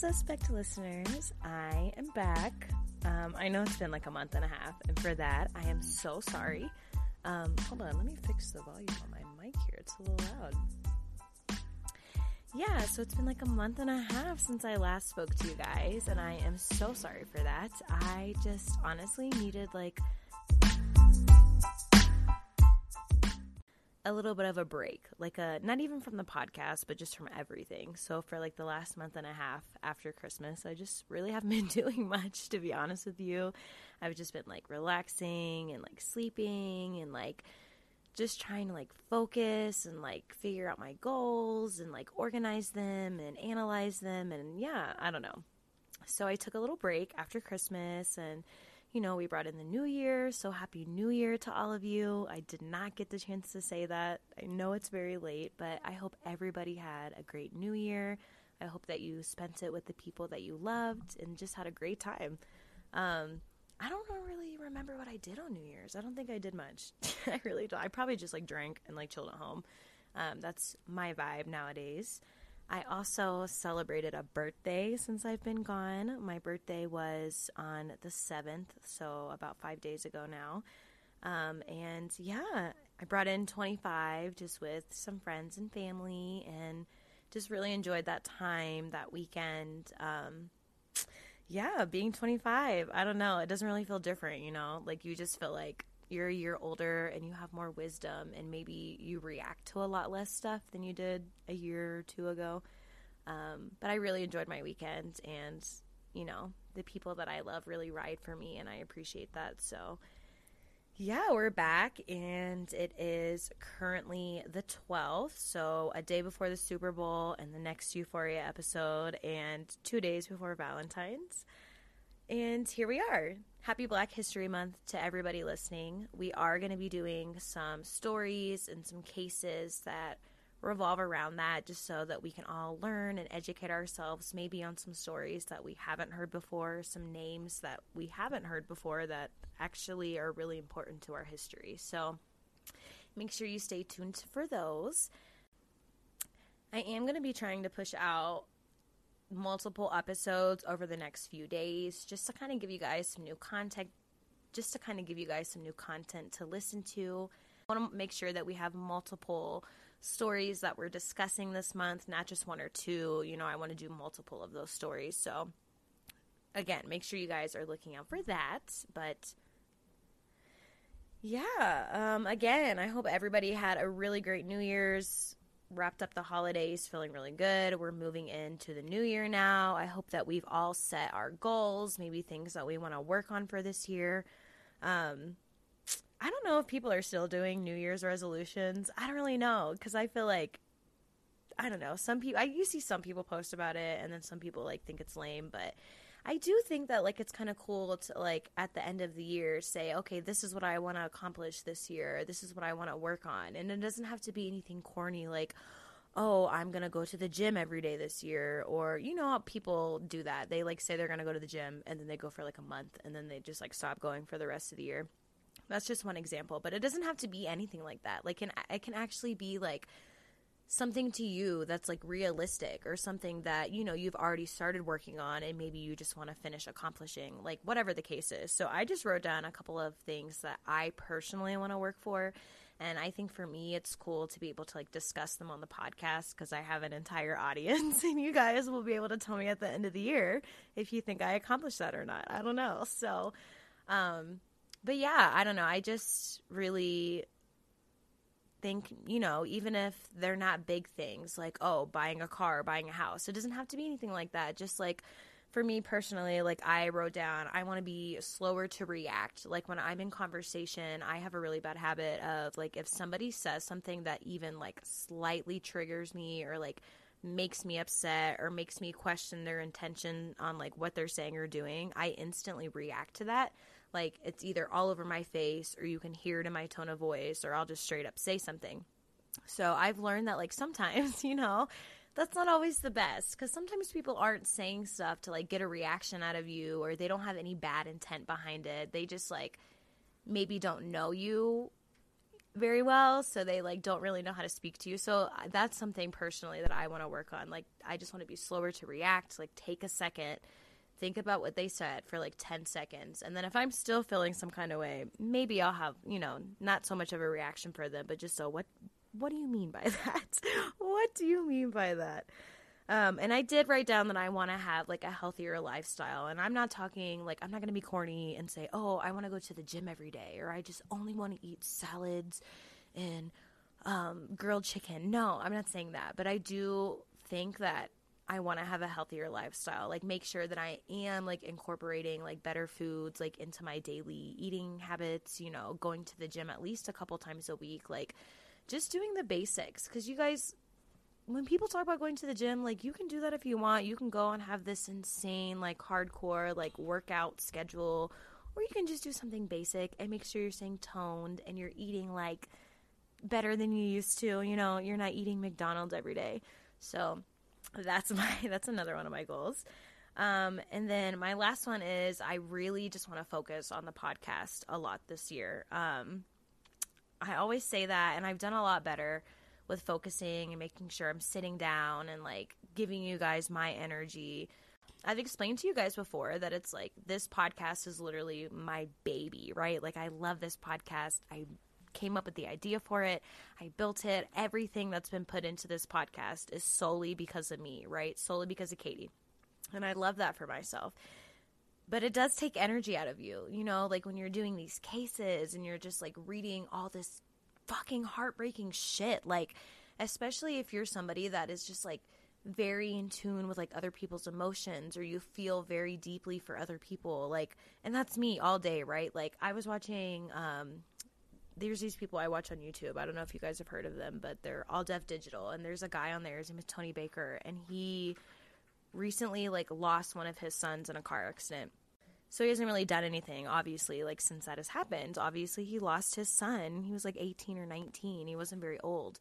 Suspect listeners, I am back. Um, I know it's been like a month and a half, and for that, I am so sorry. Um, hold on, let me fix the volume on my mic here. It's a little loud. Yeah, so it's been like a month and a half since I last spoke to you guys, and I am so sorry for that. I just honestly needed like a little bit of a break, like a not even from the podcast, but just from everything. So for like the last month and a half after Christmas, I just really haven't been doing much to be honest with you. I've just been like relaxing and like sleeping and like just trying to like focus and like figure out my goals and like organize them and analyze them and yeah, I don't know. So I took a little break after Christmas and you know, we brought in the new year, so happy new year to all of you. I did not get the chance to say that. I know it's very late, but I hope everybody had a great new year. I hope that you spent it with the people that you loved and just had a great time. Um, I don't really remember what I did on New Year's. I don't think I did much. I really don't. I probably just like drank and like chilled at home. Um, that's my vibe nowadays. I also celebrated a birthday since I've been gone. My birthday was on the 7th, so about five days ago now. Um, and yeah, I brought in 25 just with some friends and family and just really enjoyed that time, that weekend. Um, yeah, being 25, I don't know. It doesn't really feel different, you know? Like you just feel like you're a year older and you have more wisdom and maybe you react to a lot less stuff than you did a year or two ago. Um, but I really enjoyed my weekend and, you know, the people that I love really ride for me and I appreciate that. So, yeah, we're back and it is currently the 12th. So, a day before the Super Bowl and the next Euphoria episode and two days before Valentine's. And here we are. Happy Black History Month to everybody listening. We are going to be doing some stories and some cases that revolve around that just so that we can all learn and educate ourselves maybe on some stories that we haven't heard before, some names that we haven't heard before that actually are really important to our history. So make sure you stay tuned for those. I am going to be trying to push out multiple episodes over the next few days just to kind of give you guys some new content just to kind of give you guys some new content to listen to. I want to make sure that we have multiple stories that we're discussing this month, not just one or two. You know, I want to do multiple of those stories. So, again, make sure you guys are looking out for that. But yeah, um, again, I hope everybody had a really great New Year's wrapped up the holidays feeling really good. We're moving into the new year now. I hope that we've all set our goals, maybe things that we want to work on for this year. Um, I don't know if people are still doing New Year's resolutions. I don't really know because I feel like I don't know. Some people I you see some people post about it and then some people like think it's lame, but I do think that like it's kind of cool to like at the end of the year say, okay, this is what I want to accomplish this year. This is what I want to work on. And it doesn't have to be anything corny like, oh, I'm going to go to the gym every day this year or you know how people do that. They like say they're going to go to the gym and then they go for like a month and then they just like stop going for the rest of the year. That's just one example, but it doesn't have to be anything like that. Like can it can actually be like something to you that's like realistic or something that you know you've already started working on and maybe you just want to finish accomplishing like whatever the case is. So i just wrote down a couple of things that i personally want to work for and i think for me it's cool to be able to like discuss them on the podcast because i have an entire audience and you guys will be able to tell me at the end of the year if you think i accomplished that or not. I don't know. So um but yeah i don't know. I just really think, you know, even if they're not big things like, oh, buying a car, buying a house, it doesn't have to be anything like that. Just like for me personally, like I wrote down, I want to be slower to react. Like when I'm in conversation, I have a really bad habit of like if somebody says something that even like slightly triggers me or like makes me upset or makes me question their intention on like what they're saying or doing, I instantly react to that like it's either all over my face or you can hear it in my tone of voice or I'll just straight up say something. So I've learned that like sometimes, you know, that's not always the best because sometimes people aren't saying stuff to like get a reaction out of you or they don't have any bad intent behind it. They just like maybe don't know you very well so they like don't really know how to speak to you so uh, that's something personally that i want to work on like i just want to be slower to react like take a second think about what they said for like 10 seconds and then if i'm still feeling some kind of way maybe i'll have you know not so much of a reaction for them but just so what what do you mean by that what do you mean by that um, and I did write down that I want to have like a healthier lifestyle. And I'm not talking like, I'm not going to be corny and say, oh, I want to go to the gym every day or I just only want to eat salads and um, grilled chicken. No, I'm not saying that. But I do think that I want to have a healthier lifestyle. Like, make sure that I am like incorporating like better foods like into my daily eating habits, you know, going to the gym at least a couple times a week. Like, just doing the basics because you guys when people talk about going to the gym, like you can do that if you want. You can go and have this insane, like hardcore, like workout schedule, or you can just do something basic and make sure you're staying toned and you're eating like better than you used to. You know, you're not eating McDonald's every day. So that's my that's another one of my goals. Um, and then my last one is I really just want to focus on the podcast a lot this year. Um, I always say that, and I've done a lot better with focusing and making sure I'm sitting down and like giving you guys my energy. I've explained to you guys before that it's like this podcast is literally my baby, right? Like I love this podcast. I came up with the idea for it. I built it. Everything that's been put into this podcast is solely because of me, right? Solely because of Katie. And I love that for myself. But it does take energy out of you, you know, like when you're doing these cases and you're just like reading all this fucking heartbreaking shit. Like, especially if you're somebody that is just like very in tune with like other people's emotions or you feel very deeply for other people. Like, and that's me all day, right? Like, I was watching, um, there's these people I watch on YouTube. I don't know if you guys have heard of them, but they're All Def Digital. And there's a guy on there, his name is Tony Baker, and he recently like lost one of his sons in a car accident so he hasn't really done anything, obviously, like since that has happened. Obviously, he lost his son. He was like 18 or 19. He wasn't very old.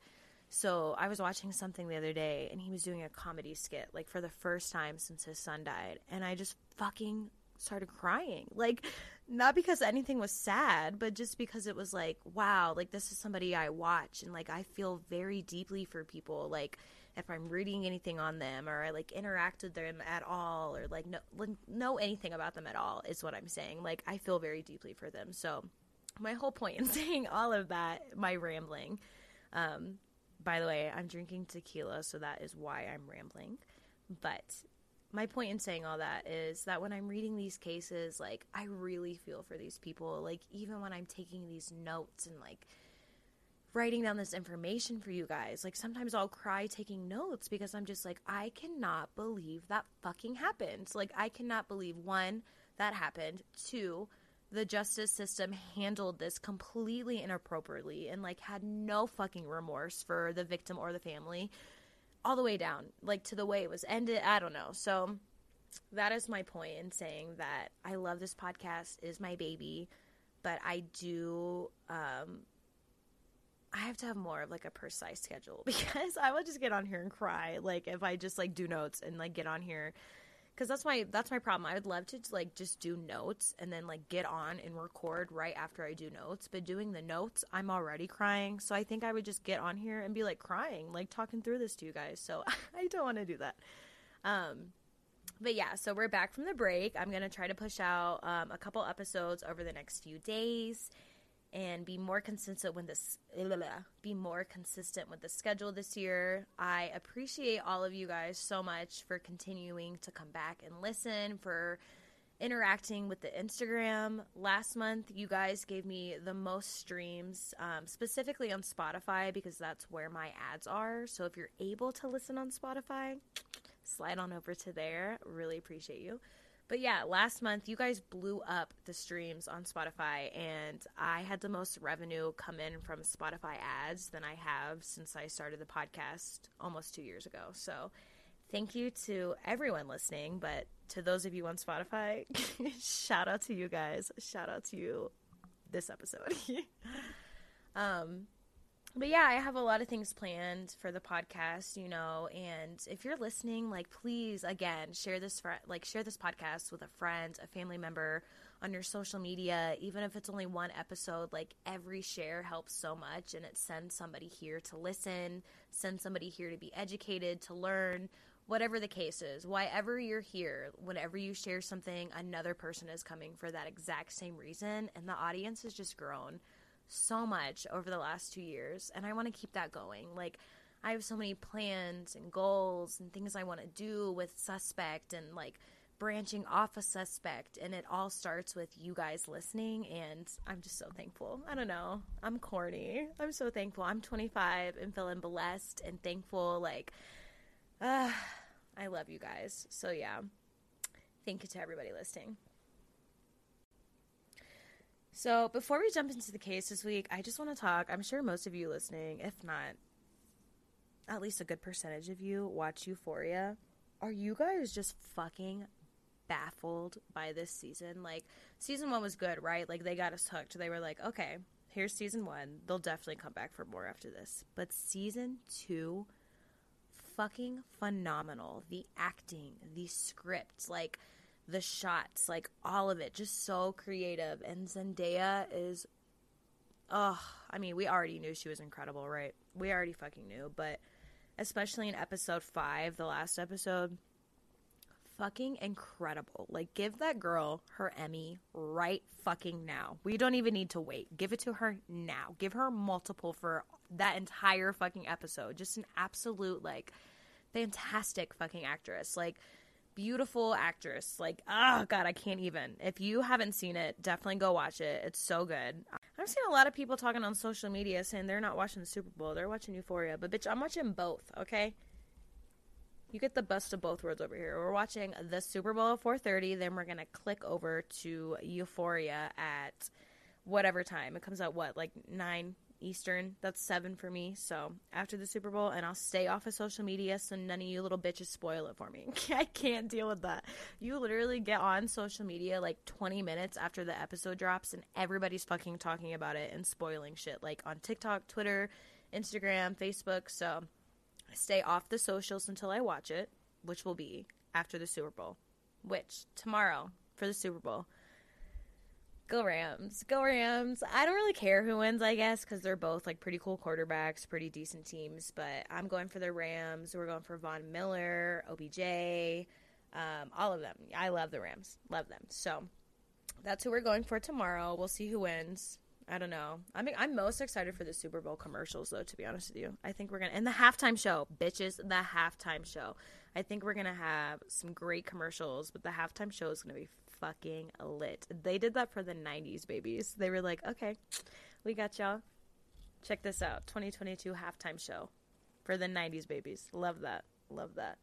So I was watching something the other day and he was doing a comedy skit, like for the first time since his son died. And I just fucking started crying. Like, not because anything was sad, but just because it was like, wow, like this is somebody I watch and like I feel very deeply for people. Like, if I'm reading anything on them or I like interact with them at all or like know, know anything about them at all is what I'm saying. Like I feel very deeply for them. So my whole point in saying all of that, my rambling. Um, by the way, I'm drinking tequila, so that is why I'm rambling. But my point in saying all that is that when I'm reading these cases, like I really feel for these people. Like even when I'm taking these notes and like writing down this information for you guys. Like sometimes I'll cry taking notes because I'm just like, I cannot believe that fucking happened. Like I cannot believe one, that happened. Two, the justice system handled this completely inappropriately and like had no fucking remorse for the victim or the family all the way down like to the way it was ended i don't know. So that is my point in saying that i love this podcast is my baby but i do um I have to have more of like a precise schedule because I will just get on here and cry like if I just like do notes and like get on here because that's my that's my problem. I would love to like just do notes and then like get on and record right after I do notes, but doing the notes, I'm already crying. So I think I would just get on here and be like crying, like talking through this to you guys. So I don't want to do that. Um but yeah, so we're back from the break. I'm to try to push out um, a couple episodes over the next few days and be more consistent with this be more consistent with the schedule this year. I appreciate all of you guys so much for continuing to come back and listen for interacting with the Instagram. Last month, you guys gave me the most streams, um, specifically on Spotify, because that's where my ads are. So if you're able to listen on Spotify, slide on over to there. Really appreciate you. But yeah, last month you guys blew up the streams on Spotify, and I had the most revenue come in from Spotify ads than I have since I started the podcast almost two years ago. So thank you to everyone listening, but to those of you on Spotify, shout out to you guys. Shout out to you this episode. um, but yeah, I have a lot of things planned for the podcast, you know, and if you're listening, like please again, share this for like share this podcast with a friend, a family member, on your social media, even if it's only one episode, like every share helps so much and it sends somebody here to listen, sends somebody here to be educated, to learn, whatever the case is. Why ever you're here, whenever you share something, another person is coming for that exact same reason and the audience has just grown so much over the last 2 years and I want to keep that going. Like I have so many plans and goals and things I want to do with Suspect and like branching off a suspect and it all starts with you guys listening and i'm just so thankful. I don't know. I'm corny. I'm so thankful. I'm 25 and feeling blessed and thankful like uh, i love you guys. So yeah. Thank you to everybody listening so before we jump into the case this week i just want to talk i'm sure most of you listening if not at least a good percentage of you watch euphoria are you guys just fucking baffled by this season. Like season one was good, right? Like they got us hooked. They were like, okay, here's season one. They'll definitely come back for more after this. But season two, fucking phenomenal. The acting, the script, like the shots, like all of it, just so creative. And Zendaya is, oh, I mean, we already knew she was incredible, right? We already fucking knew, but especially in episode five, the last episode fucking incredible. Like, give that girl her Emmy right fucking now. We don't even need to wait. Give it to her now. Give her multiple for that entire fucking episode. Just an absolute, like, fantastic fucking actress. Like, beautiful actress. Like, oh god, I can't even. If you haven't seen it, definitely go watch it. It's so good. I've seen a lot of people talking on social media saying they're not watching the Super Bowl. They're watching Euphoria. But bitch, I'm watching both, okay? you get the best of both worlds over here. We're watching the Super Bowl at 4:30, then we're to click over to Euphoria at whatever time. It comes out what? Like 9 Eastern. That's 7 for me. So, after the Super Bowl and I'll stay off of social media so none of you little bitches spoil it for me. I can't deal with that. You literally get on social media like 20 minutes after the episode drops and everybody's fucking talking about it and spoiling shit like on TikTok, Twitter, Instagram, Facebook. So, stay off the socials until I watch it, which will be after the Super Bowl, which tomorrow for the Super Bowl. Go Rams. Go Rams. I don't really care who wins, I guess, because they're both like pretty cool quarterbacks, pretty decent teams. But I'm going for the Rams. We're going for Von Miller, OBJ, um, all of them. I love the Rams. Love them. So that's who we're going for tomorrow. We'll see who wins. I don't know. I mean, I'm most excited for the Super Bowl commercials, though. To be honest with you, I think we're gonna and the halftime show, bitches. The halftime show. I think we're gonna have some great commercials, but the halftime show is gonna be fucking lit. They did that for the '90s babies. They were like, okay, we got y'all. Check this out, 2022 halftime show for the '90s babies. Love that. Love that.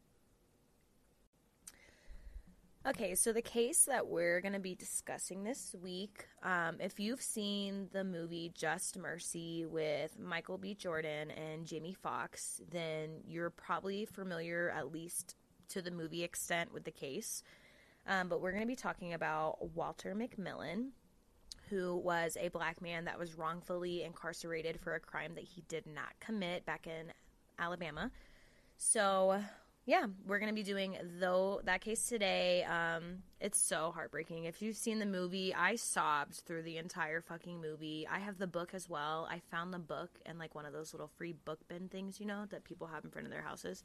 Okay, so the case that we're going to be discussing this week, um, if you've seen the movie Just Mercy with Michael B. Jordan and Jamie Foxx, then you're probably familiar, at least to the movie extent, with the case. Um, but we're going to be talking about Walter McMillan, who was a black man that was wrongfully incarcerated for a crime that he did not commit back in Alabama. So, yeah, we're gonna be doing though that case today. Um, it's so heartbreaking. If you've seen the movie, I sobbed through the entire fucking movie. I have the book as well. I found the book and like one of those little free book bin things, you know, that people have in front of their houses.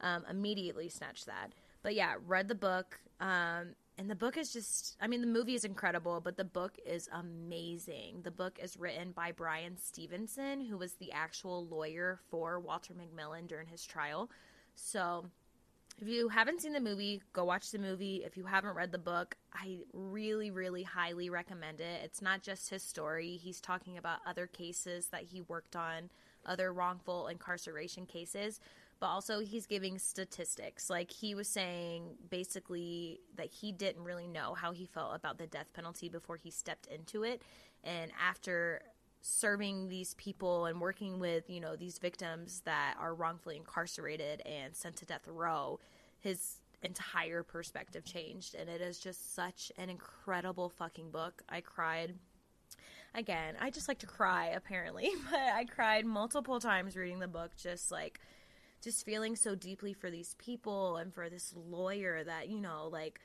Um, immediately snatched that. But yeah, read the book. Um, and the book is just, I mean, the movie is incredible, but the book is amazing. The book is written by Bryan Stevenson, who was the actual lawyer for Walter McMillan during his trial. So, if you haven't seen the movie, go watch the movie. If you haven't read the book, I really, really highly recommend it. It's not just his story, he's talking about other cases that he worked on, other wrongful incarceration cases, but also he's giving statistics. Like he was saying basically that he didn't really know how he felt about the death penalty before he stepped into it. And after serving these people and working with you know these victims that are wrongfully incarcerated and sent to death row his entire perspective changed and it is just such an incredible fucking book i cried again i just like to cry apparently but i cried multiple times reading the book just like just feeling so deeply for these people and for this lawyer that you know like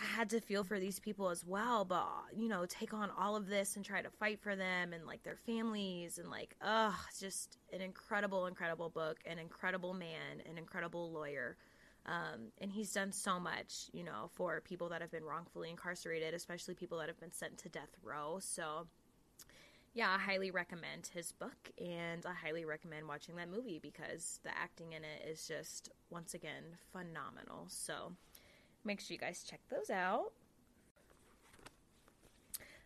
I had to feel for these people as well, but you know, take on all of this and try to fight for them and like their families and like, ugh, just an incredible, incredible book, an incredible man, an incredible lawyer. Um, and he's done so much, you know, for people that have been wrongfully incarcerated, especially people that have been sent to death row. So, yeah, I highly recommend his book and I highly recommend watching that movie because the acting in it is just, once again, phenomenal. So, Make sure you guys check those out.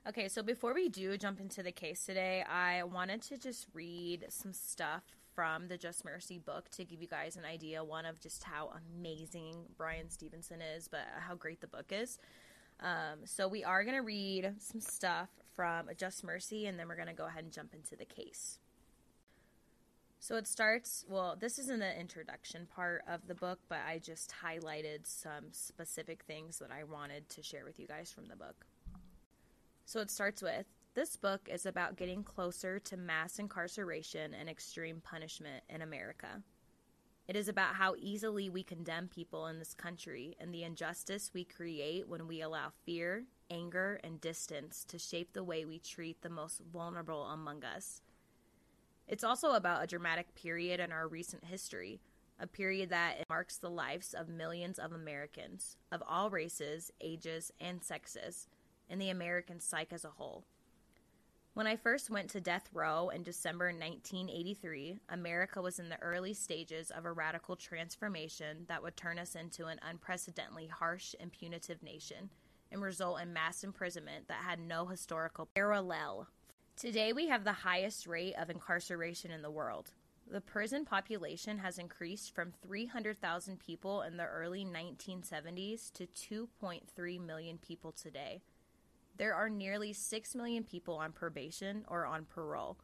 Okay, so before we do jump into the case today, I wanted to just read some stuff from the Just Mercy book to give you guys an idea, one of just how amazing Bryan Stevenson is, but how great the book is. Um, so we are going to read some stuff from A Just Mercy, and then we're going to go ahead and jump into the case. So it starts, well, this is in the introduction part of the book, but I just highlighted some specific things that I wanted to share with you guys from the book. So it starts with this book is about getting closer to mass incarceration and extreme punishment in America. It is about how easily we condemn people in this country and the injustice we create when we allow fear, anger, and distance to shape the way we treat the most vulnerable among us. It's also about a dramatic period in our recent history, a period that marks the lives of millions of Americans of all races, ages, and sexes, and the American psyche as a whole. When I first went to death row in December 1983, America was in the early stages of a radical transformation that would turn us into an unprecedentedly harsh and punitive nation and result in mass imprisonment that had no historical parallel Today, we have the highest rate of incarceration in the world. The prison population has increased from 300,000 people in the early 1970s to 2.3 million people today. There are nearly 6 million people on probation or on parole.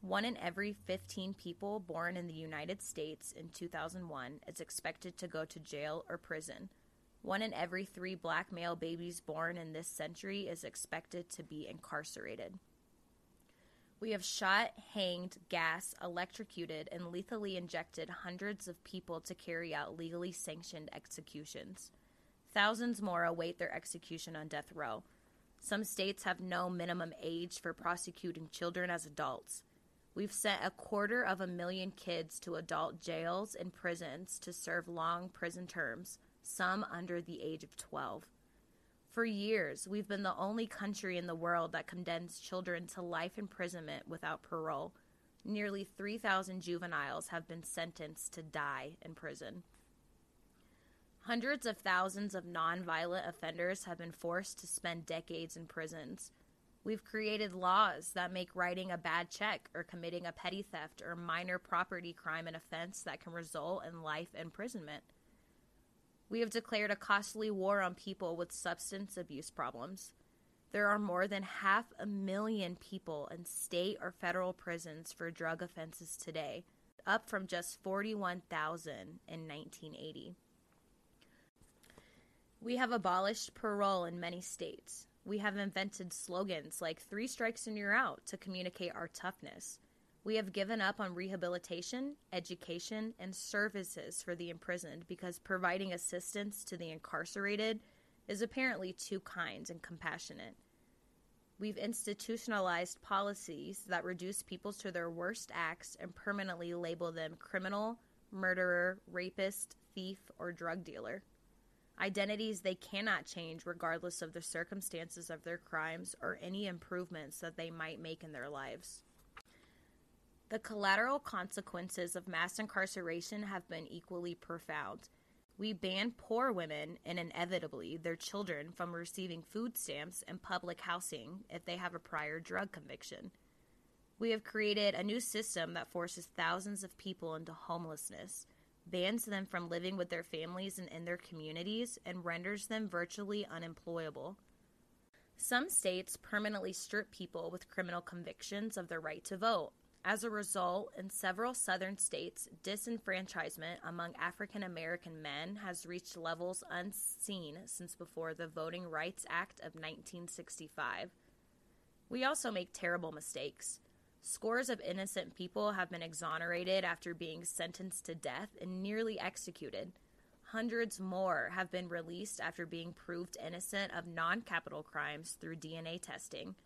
One in every 15 people born in the United States in 2001 is expected to go to jail or prison. One in every three black male babies born in this century is expected to be incarcerated. We have shot, hanged, gassed, electrocuted, and lethally injected hundreds of people to carry out legally sanctioned executions. Thousands more await their execution on death row. Some states have no minimum age for prosecuting children as adults. We've sent a quarter of a million kids to adult jails and prisons to serve long prison terms, some under the age of 12. For years, we've been the only country in the world that condemns children to life imprisonment without parole. Nearly 3,000 juveniles have been sentenced to die in prison. Hundreds of thousands of nonviolent offenders have been forced to spend decades in prisons. We've created laws that make writing a bad check or committing a petty theft or minor property crime an offense that can result in life imprisonment. We have declared a costly war on people with substance abuse problems. There are more than half a million people in state or federal prisons for drug offenses today, up from just 41,000 in 1980. We have abolished parole in many states. We have invented slogans like three strikes and you're out to communicate our toughness. We have given up on rehabilitation, education, and services for the imprisoned because providing assistance to the incarcerated is apparently too kind and compassionate. We've institutionalized policies that reduce people to their worst acts and permanently label them criminal, murderer, rapist, thief, or drug dealer. Identities they cannot change regardless of the circumstances of their crimes or any improvements that they might make in their lives. The collateral consequences of mass incarceration have been equally profound. We ban poor women and inevitably their children from receiving food stamps and public housing if they have a prior drug conviction. We have created a new system that forces thousands of people into homelessness, bans them from living with their families and in their communities, and renders them virtually unemployable. Some states permanently strip people with criminal convictions of their right to vote, as a result, in several southern states, disenfranchisement among African American men has reached levels unseen since before the Voting Rights Act of 1965. We also make terrible mistakes. Scores of innocent people have been exonerated after being sentenced to death and nearly executed. Hundreds more have been released after being proved innocent of non capital crimes through DNA testing.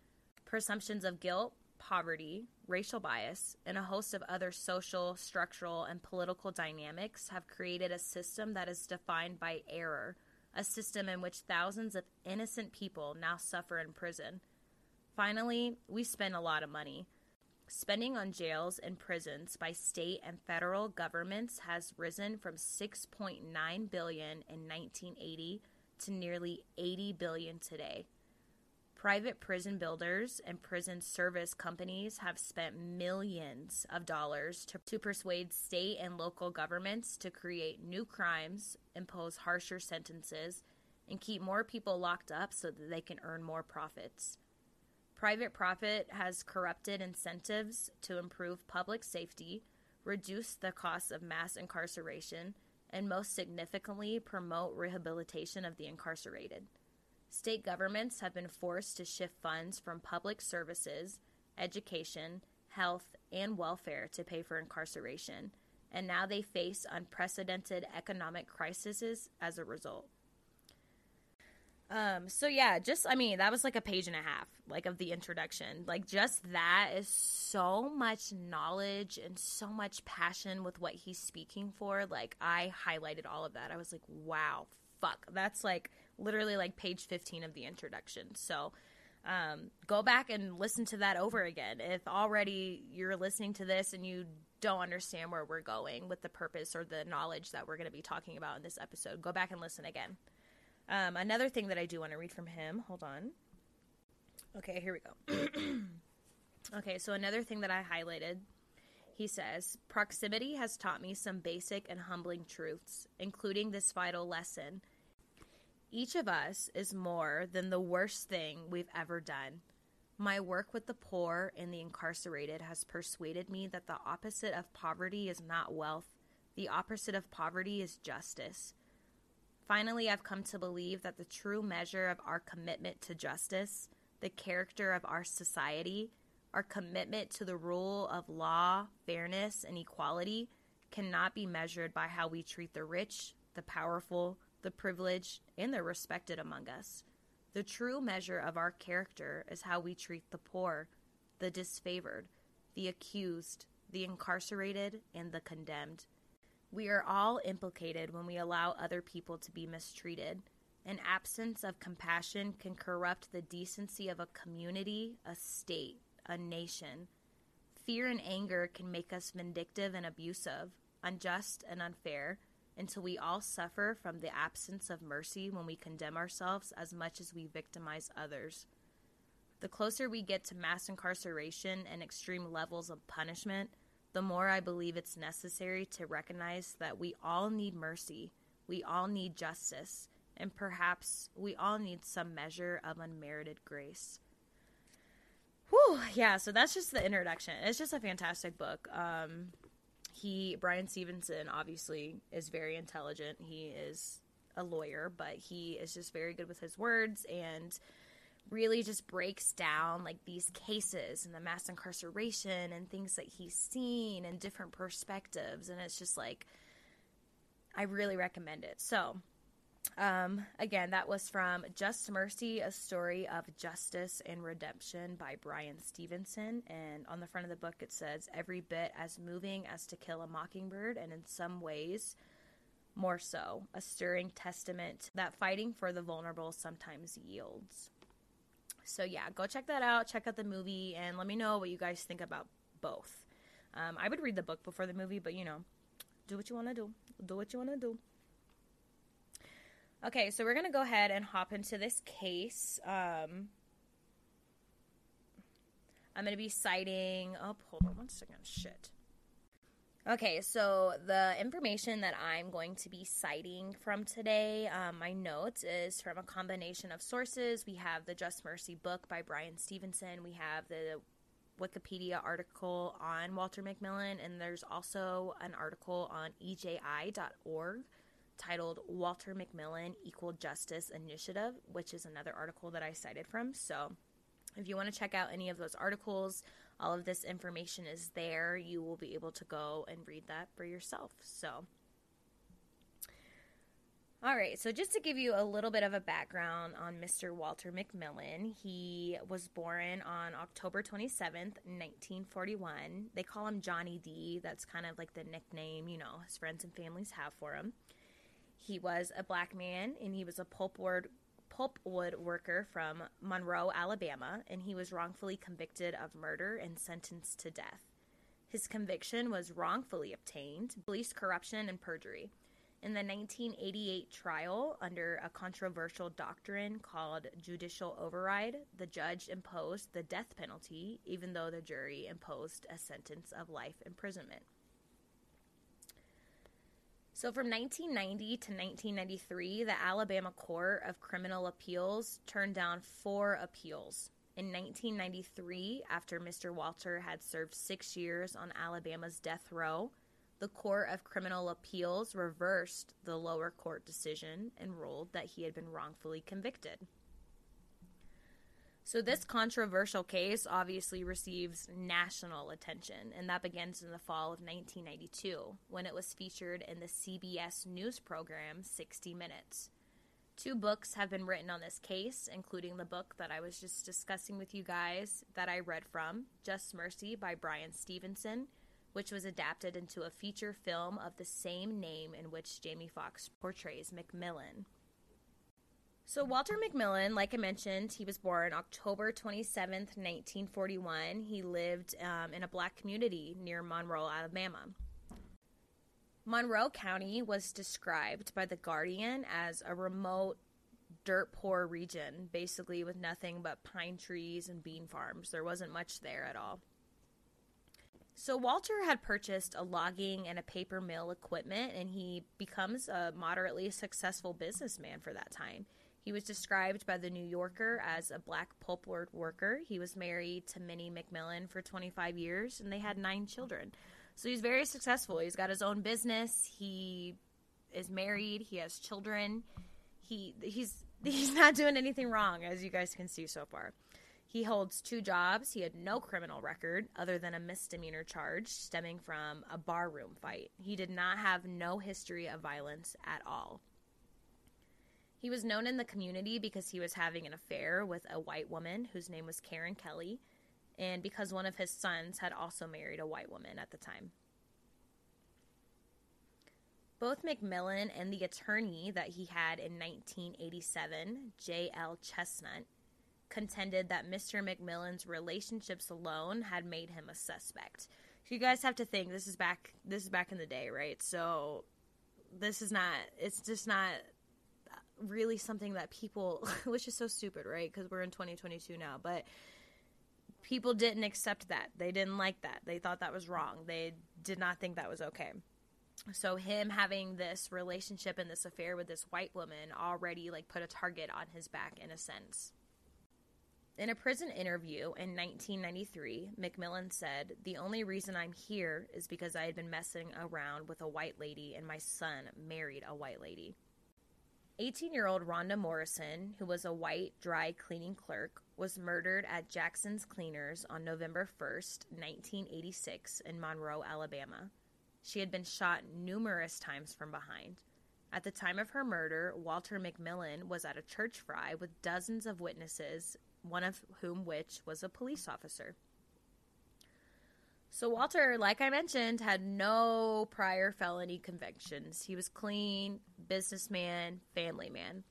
Presumptions of guilt, poverty, racial bias, and a host of other social, structural, and political dynamics have created a system that is defined by error, a system in which thousands of innocent people now suffer in prison. Finally, we spend a lot of money. Spending on jails and prisons by state and federal governments has risen from 6.9 billion in 1980 to nearly 80 billion today. Private prison builders and prison service companies have spent millions of dollars to, to persuade state and local governments to create new crimes, impose harsher sentences, and keep more people locked up so that they can earn more profits. Private profit has corrupted incentives to improve public safety, reduce the costs of mass incarceration, and most significantly, promote rehabilitation of the incarcerated. State governments have been forced to shift funds from public services, education, health, and welfare to pay for incarceration, and now they face unprecedented economic crises as a result. Um, so yeah, just I mean, that was like a page and a half, like of the introduction. Like just that is so much knowledge and so much passion with what he's speaking for. Like I highlighted all of that. I was like, wow, fuck. That's like literally like page 15 of the introduction. So um, go back and listen to that over again. If already you're listening to this and you don't understand where we're going with the purpose or the knowledge that we're going to be talking about in this episode, go back and listen again. Um, another thing that I do want to read from him, hold on. Okay, here we go. okay, so another thing that I highlighted, he says, proximity has taught me some basic and humbling truths, including this vital lesson. Each of us is more than the worst thing we've ever done. My work with the poor and the incarcerated has persuaded me that the opposite of poverty is not wealth. The opposite of poverty is justice. Finally, I've come to believe that the true measure of our commitment to justice, the character of our society, our commitment to the rule of law, fairness, and equality cannot be measured by how we treat the rich, the powerful, the privileged, and the respected among us. The true measure of our character is how we treat the poor, the disfavored, the accused, the incarcerated, and the condemned. We are all implicated when we allow other people to be mistreated. An absence of compassion can corrupt the decency of a community, a state, a nation. Fear and anger can make us vindictive and abusive, unjust and unfair, until we all suffer from the absence of mercy when we condemn ourselves as much as we victimize others. The closer we get to mass incarceration and extreme levels of punishment, the more I believe it's necessary to recognize that we all need mercy, we all need justice, and perhaps we all need some measure of unmerited grace. Whew, yeah, so that's just the introduction. It's just a fantastic book. Um, he, Bryan Stevenson, obviously is very intelligent. He is a lawyer, but he is just very good with his words and really just breaks down like these cases and the mass incarceration and things that he's seen and different perspectives and it's just like I really recommend it. So, um, again, that was from Just Mercy, a story of justice and redemption by Bryan Stevenson. And on the front of the book, it says, every bit as moving as to kill a mockingbird, and in some ways, more so, a stirring testament that fighting for the vulnerable sometimes yields. So yeah, go check that out. Check out the movie and let me know what you guys think about both. Um, I would read the book before the movie, but you know, do what you want to do. Do what you want to do. Okay, so we're gonna go ahead and hop into this case. Um, I'm gonna be citing. Oh, hold on one second. Shit. Okay, so the information that I'm going to be citing from today, um, my notes, is from a combination of sources. We have the Just Mercy book by Bryan Stevenson, we have the Wikipedia article on Walter McMillan, and there's also an article on EJI.org titled Walter McMillan Equal Justice Initiative, which is another article that I cited from. So if you want to check out any of those articles, all of this information is there. You will be able to go and read that for yourself. So, All right, so just to give you a little bit of a background on Mr. Walter McMillan, he was born on October 27th, 1941. They call him Johnny D. That's kind of like the nickname, you know, his friends and families have for him. He was a black man and he was a pulpwood, pulpwood worker from Monroe, Alabama, and he was wrongfully convicted of murder and sentenced to death. His conviction was wrongfully obtained, police corruption, and perjury. In the 1988 trial, under a controversial doctrine called judicial override, the judge imposed the death penalty, even though the jury imposed a sentence of life imprisonment. So, from 1990 to 1993, the Alabama Court of Criminal Appeals turned down four appeals. In 1993, after Mr. Walter had served six years on Alabama's death row, the Court of Criminal Appeals reversed the lower court decision and ruled that he had been wrongfully convicted. So, this controversial case obviously receives national attention, and that begins in the fall of 1992 when it was featured in the CBS news program 60 Minutes. Two books have been written on this case, including the book that I was just discussing with you guys that I read from, Just Mercy by Bryan Stevenson, which was adapted into a feature film of the same name in which Jamie Foxx portrays McMillan. So, Walter McMillan, like I mentioned, he was born October 27th, 1941. He lived um, in a black community near Monroe, Alabama. Monroe County was described by The Guardian as a remote, dirt poor region, basically with nothing but pine trees and bean farms. There wasn't much there at all. So Walter had purchased a logging and a paper mill equipment, and he becomes a moderately successful businessman for that time. He was described by the New Yorker as a black pulpwood worker. He was married to Minnie McMillan for 25 years, and they had nine children. So he's very successful. He's got his own business. He is married. He has children. He he's he's not doing anything wrong, as you guys can see so far. He holds two jobs. He had no criminal record other than a misdemeanor charge stemming from a barroom fight. He did not have no history of violence at all. He was known in the community because he was having an affair with a white woman whose name was Karen Kelly, and because one of his sons had also married a white woman at the time. Both McMillan and the attorney that he had in 1987, J.L. Chestnut, contended that Mr. McMillan's relationships alone had made him a suspect. So You guys have to think this is back this is back in the day, right? So this is not it's just not really something that people which is so stupid, right? Cuz we're in 2022 now, but people didn't accept that. They didn't like that. They thought that was wrong. They did not think that was okay. So him having this relationship and this affair with this white woman already like put a target on his back in a sense. In a prison interview in 1993, McMillan said, The only reason I'm here is because I had been messing around with a white lady and my son married a white lady. 18 year old Rhonda Morrison, who was a white dry cleaning clerk, was murdered at Jackson's Cleaners on November 1st, 1986, in Monroe, Alabama. She had been shot numerous times from behind. At the time of her murder, Walter McMillan was at a church fry with dozens of witnesses one of whom which was a police officer. So Walter, like I mentioned, had no prior felony convictions. He was clean, businessman, family man.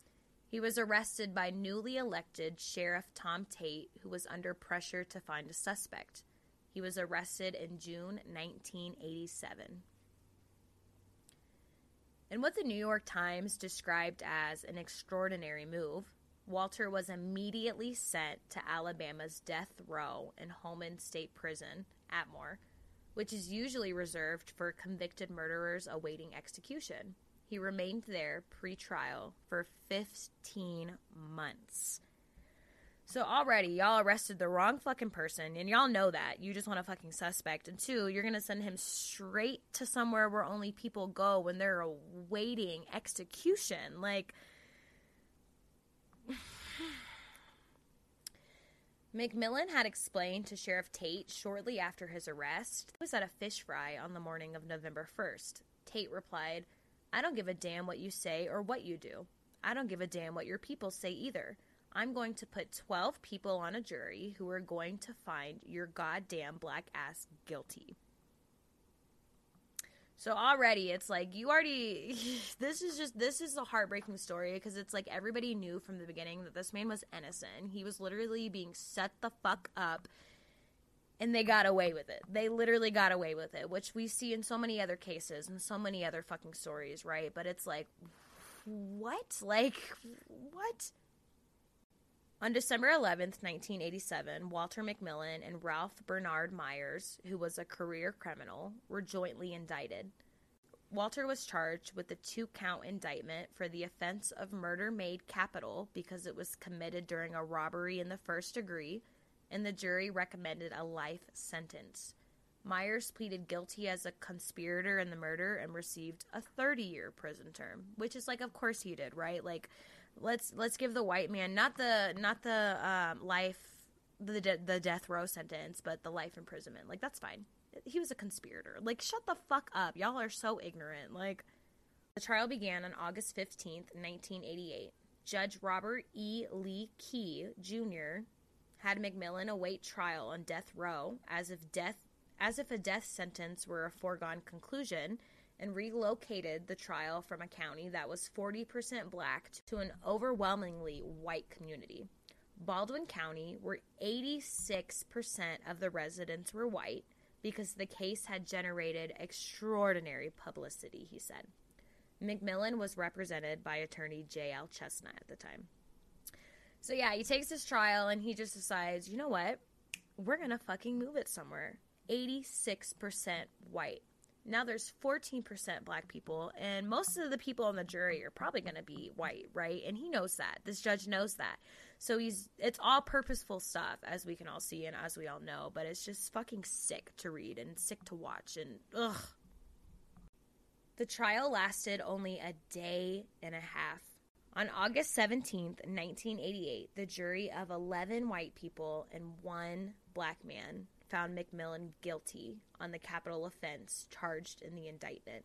He was arrested by newly elected Sheriff Tom Tate, who was under pressure to find a suspect. He was arrested in June 1987. In what the New York Times described as an extraordinary move, Walter was immediately sent to Alabama's death row in Holman State Prison, Atmore, which is usually reserved for convicted murderers awaiting execution. He remained there pre trial for 15 months. So already y'all arrested the wrong fucking person, and y'all know that. You just want a fucking suspect. And two, you're gonna send him straight to somewhere where only people go when they're awaiting execution. Like, McMillan had explained to Sheriff Tate shortly after his arrest he was at a fish fry on the morning of November 1st. Tate replied, I don't give a damn what you say or what you do. I don't give a damn what your people say either. I'm going to put 12 people on a jury who are going to find your goddamn black ass guilty. So already it's like you already this is just this is a heartbreaking story because it's like everybody knew from the beginning that this man was innocent. He was literally being set the fuck up and they got away with it. They literally got away with it, which we see in so many other cases and so many other fucking stories, right? But it's like what? Like what? On December 11th, 1987, Walter McMillian and Ralph Bernard Myers, who was a career criminal, were jointly indicted. Walter was charged with a two count indictment for the offense of murder made capital because it was committed during a robbery in the first degree, and the jury recommended a life sentence. Myers pleaded guilty as a conspirator in the murder and received a 30 year prison term, which is like, of course he did, right? Like, let's let's give the white man not the not the um, life the de- the death row sentence, but the life imprisonment. Like that's fine. He was a conspirator. Like shut the fuck up. Y'all are so ignorant. Like the trial began on August 15th, 1988. Judge Robert E. Lee Key Jr. had McMillian await trial on death row as if death as if a death sentence were a foregone conclusion and relocated the trial from a county that was 40% black to an overwhelmingly white community. Baldwin County, where 86% of the residents were white, because the case had generated extraordinary publicity, he said. McMillian was represented by attorney J.L. Chestnut at the time. So, yeah, he takes his trial and he just decides, you know what? We're going to fucking move it somewhere. 86% white. Now there's 14% black people, and most of the people on the jury are probably going to be white, right? And he knows that. This judge knows that. So he's it's all purposeful stuff as we can all see and as we all know, but it's just fucking sick to read and sick to watch and ugh. The trial lasted only a day and a half. On August 17th, 1988, the jury of 11 white people and one black man found McMillian guilty on the capital offense charged in the indictment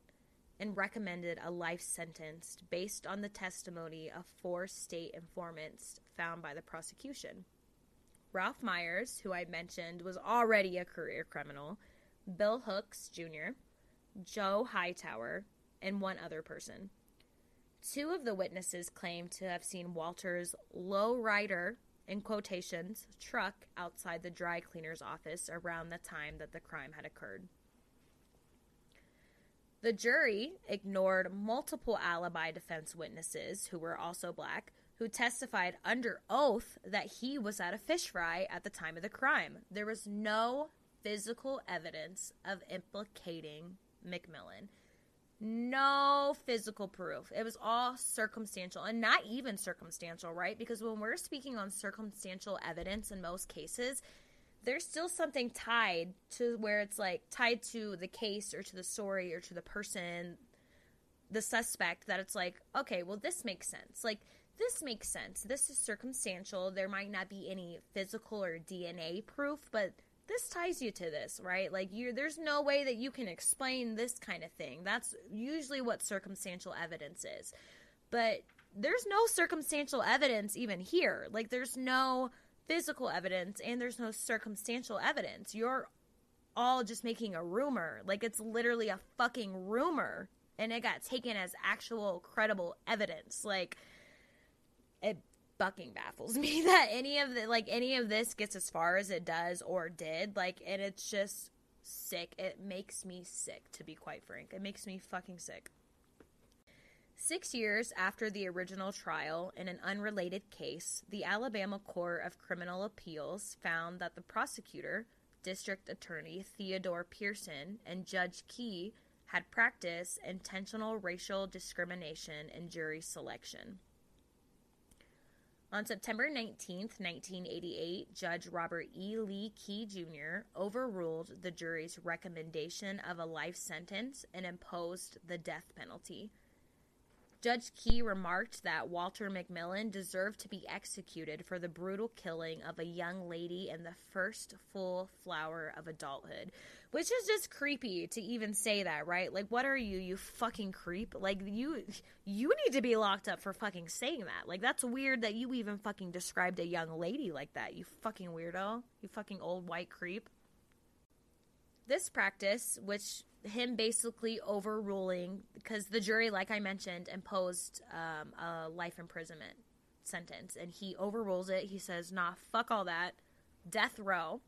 and recommended a life sentence based on the testimony of four state informants found by the prosecution. Ralph Myers, who I mentioned was already a career criminal, Bill Hooks Jr., Joe Hightower, and one other person. Two of the witnesses claimed to have seen Walter's low rider in quotations, truck outside the dry cleaner's office around the time that the crime had occurred. The jury ignored multiple alibi defense witnesses who were also black who testified under oath that he was at a fish fry at the time of the crime. There was no physical evidence of implicating McMillian no physical proof. It was all circumstantial and not even circumstantial, right? Because when we're speaking on circumstantial evidence in most cases, there's still something tied to where it's like tied to the case or to the story or to the person, the suspect, that it's like, okay, well, this makes sense. Like, this makes sense. This is circumstantial. There might not be any physical or DNA proof, but this ties you to this, right? Like you there's no way that you can explain this kind of thing. That's usually what circumstantial evidence is. But there's no circumstantial evidence even here. Like there's no physical evidence and there's no circumstantial evidence. You're all just making a rumor. Like it's literally a fucking rumor and it got taken as actual credible evidence. Like it fucking baffles me that any of the like any of this gets as far as it does or did like and it's just sick. It makes me sick to be quite frank. It makes me fucking sick. Six years after the original trial in an unrelated case, the Alabama Court of Criminal Appeals found that the prosecutor, District Attorney Theodore Pearson, and Judge Key had practiced intentional racial discrimination in jury selection. On September 19, 1988, Judge Robert E. Lee Key Jr. overruled the jury's recommendation of a life sentence and imposed the death penalty. Judge Key remarked that Walter McMillian deserved to be executed for the brutal killing of a young lady in the first full flower of adulthood. Which is just creepy to even say that, right? Like what are you, you fucking creep? Like you you need to be locked up for fucking saying that. Like that's weird that you even fucking described a young lady like that. You fucking weirdo. You fucking old white creep. This practice, which him basically overruling because the jury, like I mentioned, imposed um, a life imprisonment sentence, and he overrules it. He says, "Nah, fuck all that, death row."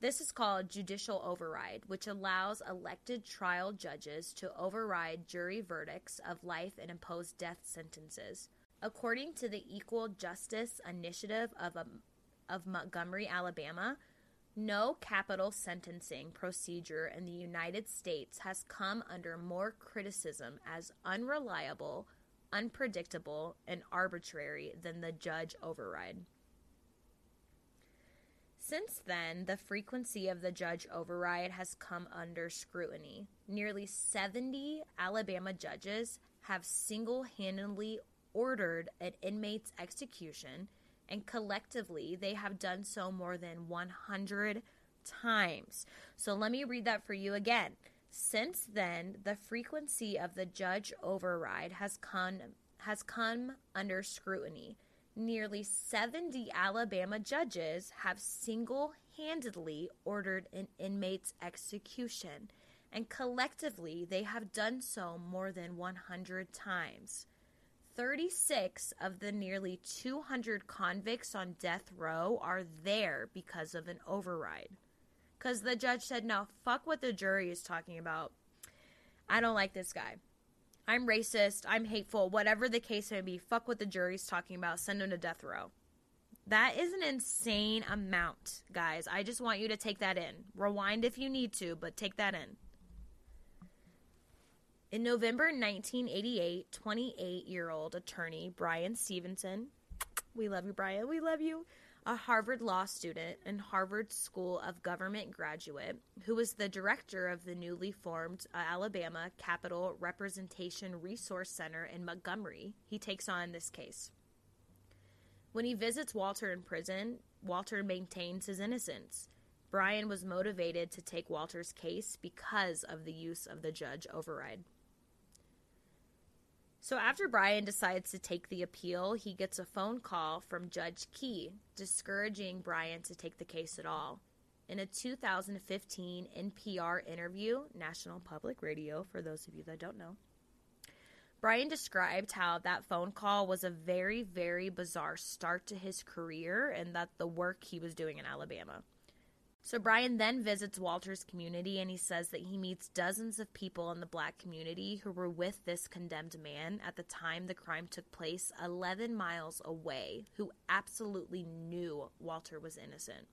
This is called judicial override, which allows elected trial judges to override jury verdicts of life and impose death sentences. According to the Equal Justice Initiative of, um, of Montgomery, Alabama, no capital sentencing procedure in the United States has come under more criticism as unreliable, unpredictable, and arbitrary than the judge override. Since then, the frequency of the judge override has come under scrutiny. Nearly 70 Alabama judges have single handedly ordered an inmate's execution and collectively they have done so more than 100 times. So let me read that for you again. Since then, the frequency of the judge override has come has come under scrutiny. Nearly 70 Alabama judges have single-handedly ordered an inmate's execution, and collectively they have done so more than 100 times. 36 of the nearly 200 convicts on death row are there because of an override. Because the judge said, no, fuck what the jury is talking about. I don't like this guy. I'm racist. I'm hateful. Whatever the case may be, fuck what the jury's talking about. Send him to death row. That is an insane amount, guys. I just want you to take that in. Rewind if you need to, but take that in. In November 1988, 28 year old attorney Bryan Stevenson, we love you, Bryan, we love you, a Harvard law student and Harvard School of Government graduate, who was the director of the newly formed uh, Alabama Capital Representation Resource Center in Montgomery, he takes on this case. When he visits Walter in prison, Walter maintains his innocence. Bryan was motivated to take Walter's case because of the use of the judge override. So after Bryan decides to take the appeal, he gets a phone call from Judge Key discouraging Bryan to take the case at all. In a 2015 NPR interview, National Public Radio, for those of you that don't know, Bryan described how that phone call was a very, very bizarre start to his career and that the work he was doing in Alabama. So Bryan then visits Walter's community and he says that he meets dozens of people in the black community who were with this condemned man at the time the crime took place 11 miles away who absolutely knew Walter was innocent.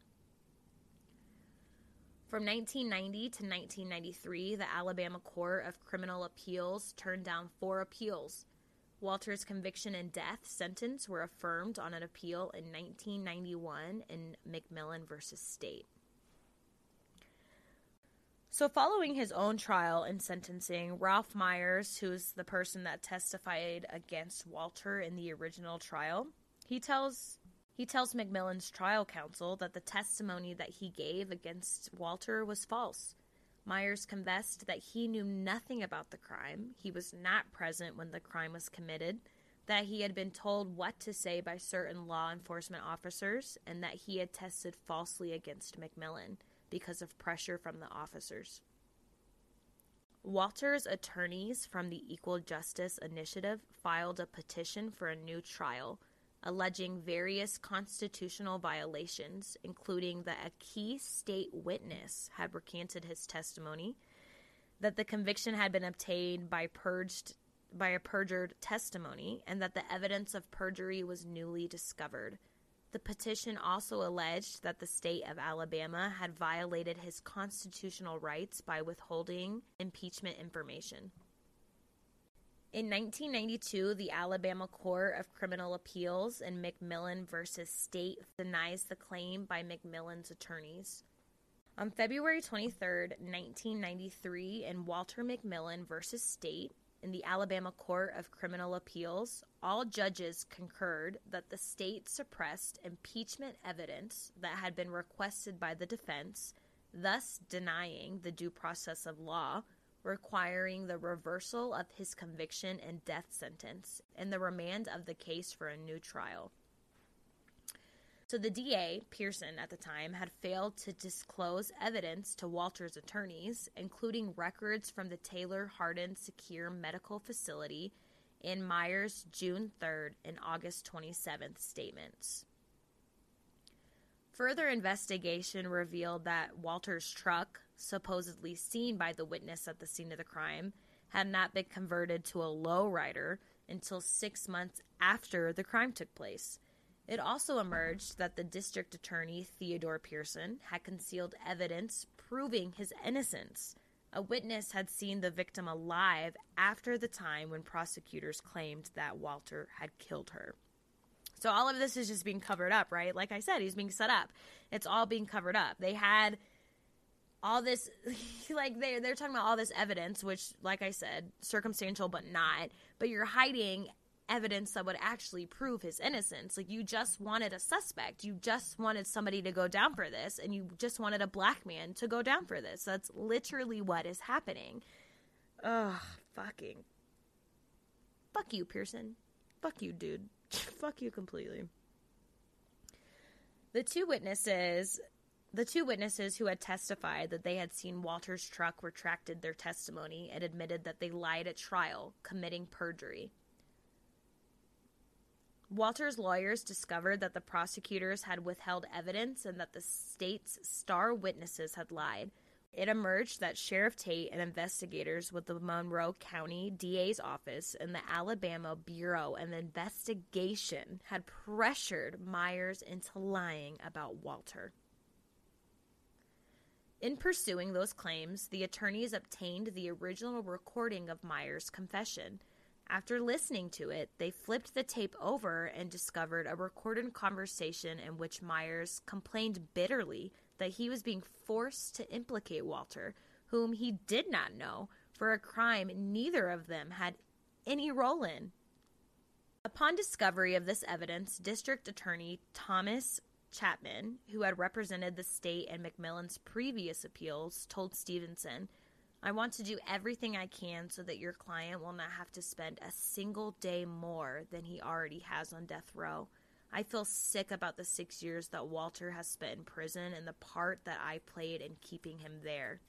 From 1990 to 1993, the Alabama Court of Criminal Appeals turned down four appeals. Walter's conviction and death sentence were affirmed on an appeal in 1991 in McMillian versus State. So, following his own trial and sentencing, Ralph Myers, who's the person that testified against Walter in the original trial, he tells he tells McMillian's trial counsel that the testimony that he gave against Walter was false. Myers confessed that he knew nothing about the crime, he was not present when the crime was committed, that he had been told what to say by certain law enforcement officers, and that he had tested falsely against McMillian because of pressure from the officers. Walter's attorneys from the Equal Justice Initiative filed a petition for a new trial, alleging various constitutional violations, including that a key state witness had recanted his testimony, that the conviction had been obtained by purged by a perjured testimony, and that the evidence of perjury was newly discovered. The petition also alleged that the state of Alabama had violated his constitutional rights by withholding impeachment information. In 1992, the Alabama Court of Criminal Appeals in McMillian versus State denies the claim by McMillian's attorneys. On February 23, 1993, in Walter McMillian versus State, in the Alabama Court of Criminal Appeals, all judges concurred that the state suppressed impeachment evidence that had been requested by the defense, thus denying the due process of law, requiring the reversal of his conviction and death sentence, and the remand of the case for a new trial. So the DA, Pearson at the time, had failed to disclose evidence to Walter's attorneys, including records from the Taylor Hardin Secure Medical Facility in Myers' June 3rd and August 27th statements. Further investigation revealed that Walter's truck, supposedly seen by the witness at the scene of the crime, had not been converted to a lowrider until six months after the crime took place. It also emerged that the district attorney, Theodore Pearson, had concealed evidence proving his innocence. A witness had seen the victim alive after the time when prosecutors claimed that Walter had killed her. So all of this is just being covered up, right? Like I said, he's being set up. It's all being covered up. They had all this like they they're talking about all this evidence which like I said, circumstantial but not, but you're hiding evidence that would actually prove his innocence. Like you just wanted a suspect. You just wanted somebody to go down for this and you just wanted a black man to go down for this. That's literally what is happening. Ugh, fucking. Fuck you, Pearson. Fuck you, dude. Fuck you completely. The two witnesses the two witnesses who had testified that they had seen Walter's truck retracted their testimony and admitted that they lied at trial, committing perjury. Walter's lawyers discovered that the prosecutors had withheld evidence and that the state's star witnesses had lied. It emerged that Sheriff Tate and investigators with the Monroe County DA's office and the Alabama Bureau of Investigation had pressured Myers into lying about Walter. In pursuing those claims, the attorneys obtained the original recording of Myers' confession. After listening to it, they flipped the tape over and discovered a recorded conversation in which Myers complained bitterly that he was being forced to implicate Walter, whom he did not know, for a crime neither of them had any role in. Upon discovery of this evidence, District Attorney Thomas Chapman, who had represented the state in McMillian's previous appeals, told Stevenson I want to do everything I can so that your client will not have to spend a single day more than he already has on death row. I feel sick about the six years that Walter has spent in prison and the part that I played in keeping him there.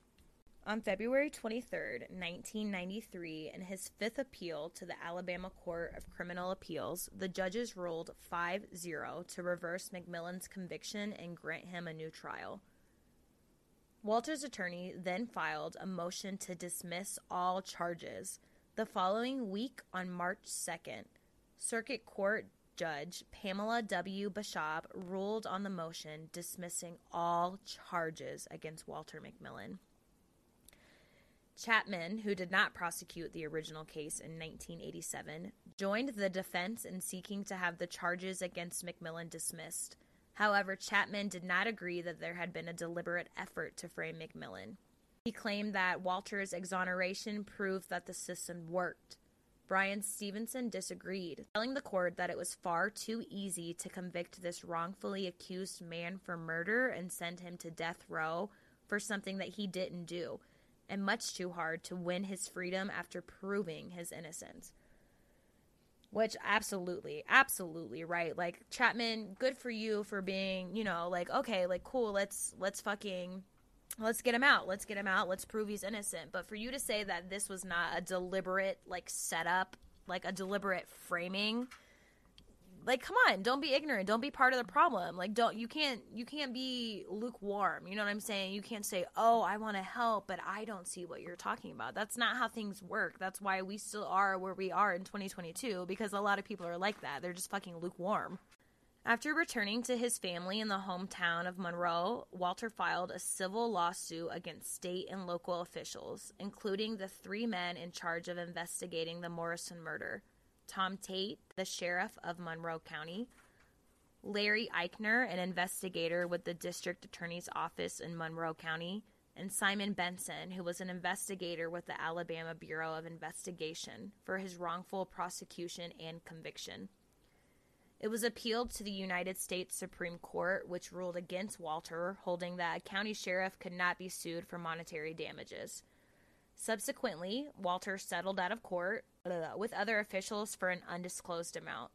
On February 23, 1993, in his fifth appeal to the Alabama Court of Criminal Appeals, the judges ruled 5 0 to reverse McMillian's conviction and grant him a new trial. Walter's attorney then filed a motion to dismiss all charges. The following week, on March 2nd, Circuit Court Judge Pamela W. Baschab ruled on the motion dismissing all charges against Walter McMillian. Chapman, who did not prosecute the original case in 1987, joined the defense in seeking to have the charges against McMillian dismissed. However, Chapman did not agree that there had been a deliberate effort to frame McMillian. He claimed that Walter's exoneration proved that the system worked. Bryan Stevenson disagreed, telling the court that it was far too easy to convict this wrongfully accused man for murder and send him to death row for something that he didn't do, and much too hard to win his freedom after proving his innocence. Which absolutely, absolutely right. Like Chapman, good for you for being, you know, like okay, like cool. Let's let's fucking let's get him out. Let's get him out. Let's prove he's innocent. But for you to say that this was not a deliberate like setup, like a deliberate framing like come on don't be ignorant don't be part of the problem. Like don't you can't you can't be lukewarm you know what i'm saying? You can't say oh i want to help but i don't see what you're talking about. That's not how things work. That's why we still are where we are in 2022 because a lot of people are like that. They're just fucking lukewarm. After returning to his family in the hometown of Monroe, Walter filed a civil lawsuit against state and local officials, including the three men in charge of investigating the Morrison murder. Tom Tate, the sheriff of Monroe County, Larry Ikner, an investigator with the district attorney's office in Monroe County, and Simon Benson, who was an investigator with the Alabama Bureau of Investigation, for his wrongful prosecution and conviction. It was appealed to the United States Supreme Court, which ruled against Walter, holding that a county sheriff could not be sued for monetary damages. Subsequently, Walter settled out of court with other officials for an undisclosed amount.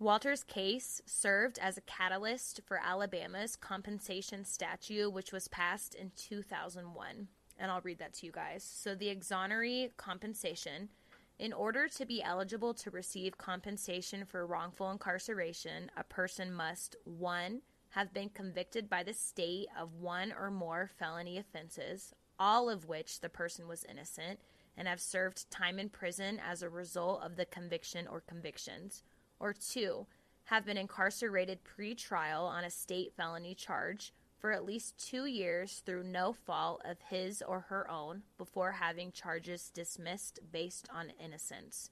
Walter's case served as a catalyst for Alabama's compensation statute, which was passed in 2001. And I'll read that to you guys. So, the exoneree compensation in order to be eligible to receive compensation for wrongful incarceration, a person must 1. have been convicted by the state of one or more felony offenses, all of which the person was innocent, and have served time in prison as a result of the conviction or convictions, or 2. have been incarcerated pre-trial on a state felony charge, for at least two years through no fault of his or her own before having charges dismissed based on innocence.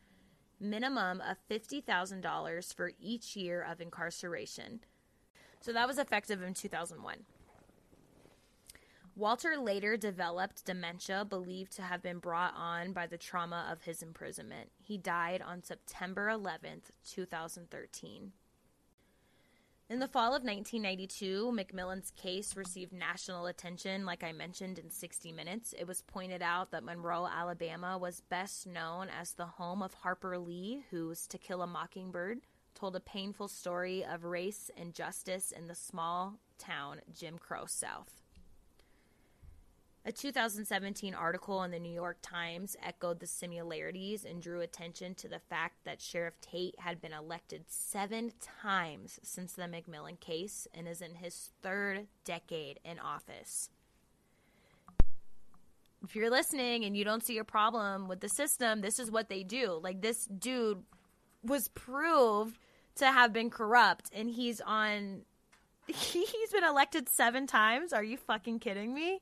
Minimum of $50,000 for each year of incarceration. So that was effective in 2001. Walter later developed dementia believed to have been brought on by the trauma of his imprisonment. He died on September 11th, 2013. In the fall of 1992, McMillian's case received national attention, like I mentioned in 60 Minutes. It was pointed out that Monroe, Alabama was best known as the home of Harper Lee, whose To Kill a Mockingbird told a painful story of race and justice in the small town Jim Crow South. A 2017 article in the New York Times echoed the similarities and drew attention to the fact that Sheriff Tate had been elected seven times since the McMillian case and is in his third decade in office. If you're listening and you don't see a problem with the system, this is what they do. Like, this dude was proved to have been corrupt, and he's on. He's been elected seven times. Are you fucking kidding me?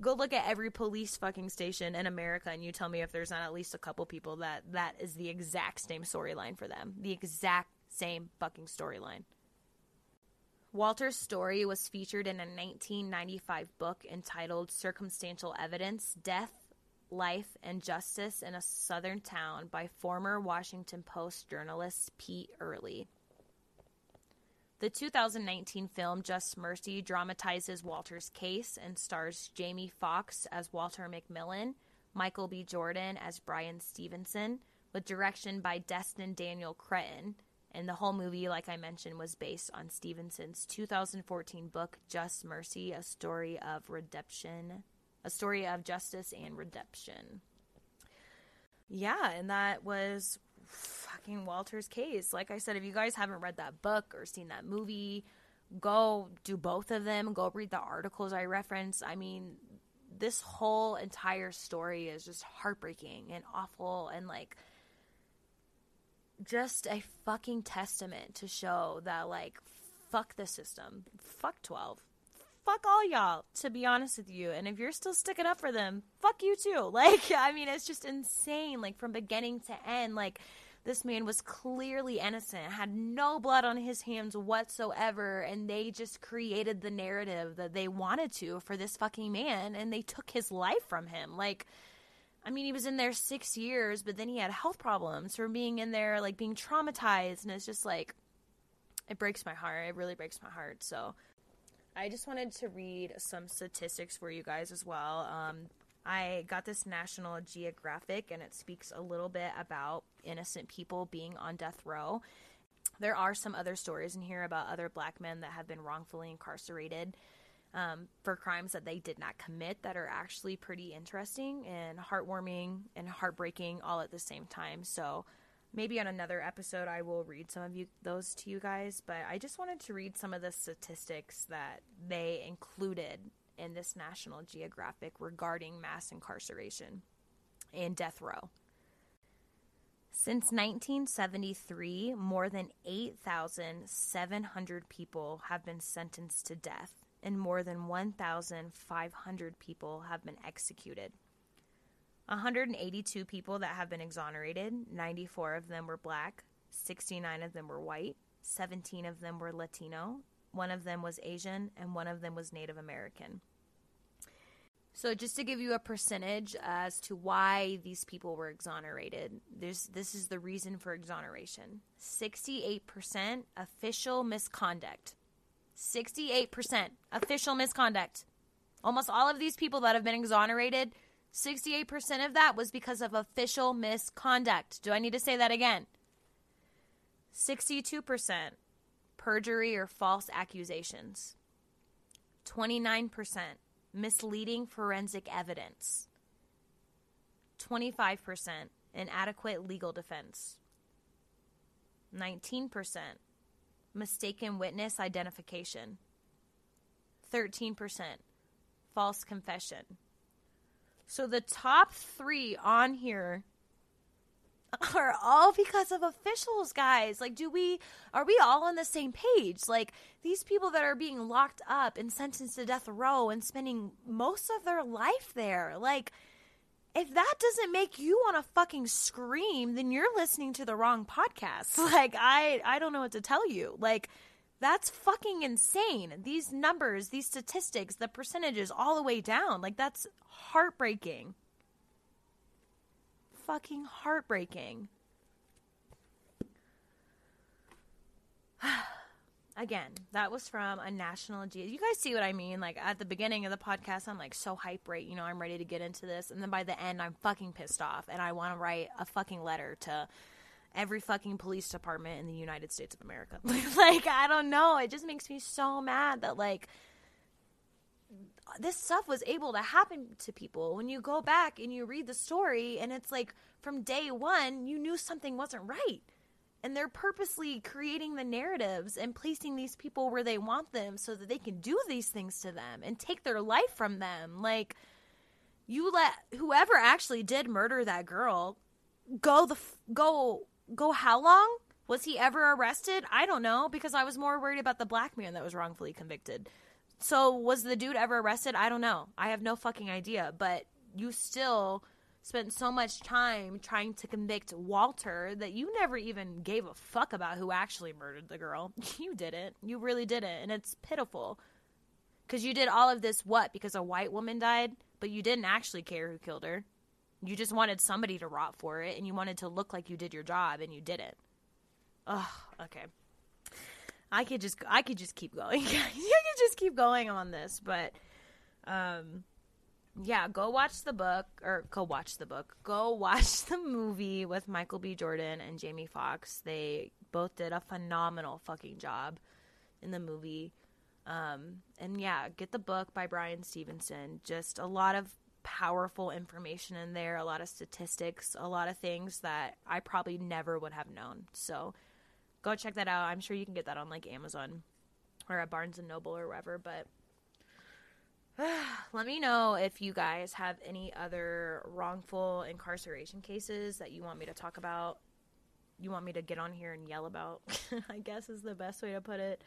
Go look at every police fucking station in America and you tell me if there's not at least a couple people that that is the exact same storyline for them. The exact same fucking storyline. Walter's story was featured in a 1995 book entitled Circumstantial Evidence Death, Life, and Justice in a Southern Town by former Washington Post journalist Pete Earley. The 2019 film Just Mercy dramatizes Walter's case and stars Jamie Foxx as Walter McMillian, Michael B. Jordan as Bryan Stevenson, with direction by Destin Daniel Cretton. And the whole movie, like I mentioned, was based on Stevenson's 2014 book Just Mercy, a story of redemption, a story of justice and redemption. Yeah, and that was Walter's case. Like I said, if you guys haven't read that book or seen that movie, go do both of them. Go read the articles I referenced. I mean, this whole entire story is just heartbreaking and awful and like just a fucking testament to show that like fuck the system. Fuck 12. Fuck all y'all, to be honest with you. And if you're still sticking up for them, fuck you too. Like, I mean, it's just insane. Like, from beginning to end, like, this man was clearly innocent, had no blood on his hands whatsoever, and they just created the narrative that they wanted to for this fucking man, and they took his life from him. Like, I mean, he was in there six years, but then he had health problems from being in there, like being traumatized, and it's just like, it breaks my heart. It really breaks my heart. So, I just wanted to read some statistics for you guys as well. Um, I got this National Geographic, and it speaks a little bit about innocent people being on death row. There are some other stories in here about other black men that have been wrongfully incarcerated um, for crimes that they did not commit that are actually pretty interesting and heartwarming and heartbreaking all at the same time. So maybe on another episode I will read some of you those to you guys, but I just wanted to read some of the statistics that they included in this National Geographic regarding mass incarceration and death row. Since 1973, more than 8,700 people have been sentenced to death, and more than 1,500 people have been executed. 182 people that have been exonerated, 94 of them were black, 69 of them were white, 17 of them were Latino, one of them was Asian, and one of them was Native American. So just to give you a percentage as to why these people were exonerated, there's this is the reason for exoneration. 68% official misconduct. 68% official misconduct. Almost all of these people that have been exonerated, 68% of that was because of official misconduct. Do I need to say that again? 62% perjury or false accusations. 29% misleading forensic evidence, 25% inadequate legal defense, 19% mistaken witness identification, 13% false confession. So the top three on here are all because of officials, guys. Like, do we are we all on the same page? Like, these people that are being locked up and sentenced to death row and spending most of their life there, like. If that doesn't make you want to fucking scream, then you're listening to the wrong podcast. Like I I don't know what to tell you. Like that's fucking insane. These numbers, these statistics, the percentages all the way down. Like that's heartbreaking fucking heartbreaking. Again, that was from a national G. You guys see what I mean? Like at the beginning of the podcast, I'm like so hype, right? You know, I'm ready to get into this, and then by the end, I'm fucking pissed off, and I want to write a fucking letter to every fucking police department in the United States of America. like I don't know, it just makes me so mad that like this stuff was able to happen to people. When you go back and you read the story and it's like from day one you knew something wasn't right. And they're purposely creating the narratives and placing these people where they want them so that they can do these things to them and take their life from them. Like you let whoever actually did murder that girl go the go go how long? Was he ever arrested? I don't know because i was more worried about the black man that was wrongfully convicted so was the dude ever arrested? I don't know. I have no fucking idea. But you still spent so much time trying to convict Walter that you never even gave a fuck about who actually murdered the girl. You didn't. You really didn't. And it's pitiful. Because you did all of this, what? Because a white woman died? But you didn't actually care who killed her. You just wanted somebody to rot for it, and you wanted to look like you did your job, and you didn't. Ugh, okay. I could just I could just keep going. I could just keep going on this, but um yeah, go watch the book or go watch the book. Go watch the movie with Michael B. Jordan and Jamie Foxx. They both did a phenomenal fucking job in the movie. Um, and yeah, get the book by Bryan Stevenson. Just a lot of powerful information in there, a lot of statistics, a lot of things that I probably never would have known. So go check that out. I'm sure you can get that on like Amazon or at Barnes and Noble or wherever. But let me know if you guys have any other wrongful incarceration cases that you want me to talk about. You want me to get on here and yell about, I guess is the best way to put it.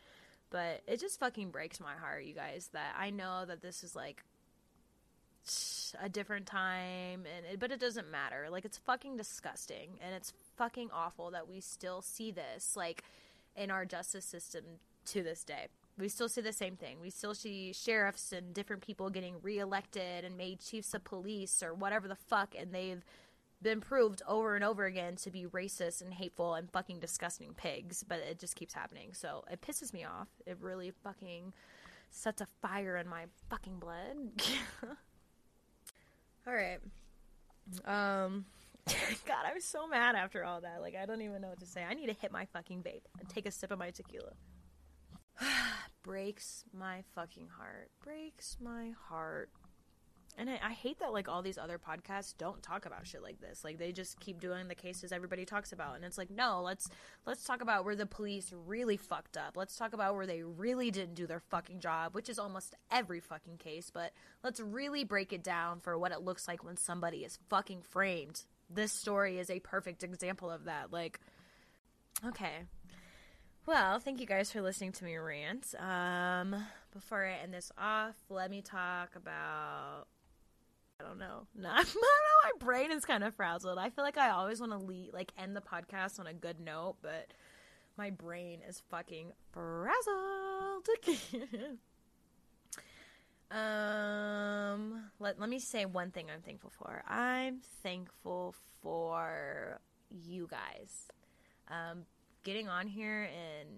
But it just fucking breaks my heart, you guys, that I know that this is like a different time and it, but it doesn't matter like it's fucking disgusting and it's fucking awful that we still see this like in our justice system to this day. We still see the same thing. We still see sheriffs and different people getting reelected and made chiefs of police or whatever the fuck and they've been proved over and over again to be racist and hateful and fucking disgusting pigs but it just keeps happening. So it pisses me off. It really fucking sets a fire in my fucking blood. All right. Um God, I'm so mad after all that. Like I don't even know what to say. I need to hit my fucking vape and take a sip of my tequila. Breaks my fucking heart. Breaks my heart. And I, I, hate that like all these other podcasts don't talk about shit like this. Like they just keep doing the cases everybody talks about, and it's like no, let's let's talk about where the police really fucked up. Let's talk about where they really didn't do their fucking job, which is almost every fucking case. But let's really break it down for what it looks like when somebody is fucking framed. This story is a perfect example of that. Like, okay, well, thank you guys for listening to me rant. Um, before I end this off, let me talk about I don't know. No, I don't know. My brain is kind of frazzled. I feel like I always want to lead, like end the podcast on a good note, but my brain is fucking frazzled. um, let's let, let me say one thing I'm thankful for. I'm thankful for you guys. Um, getting on here and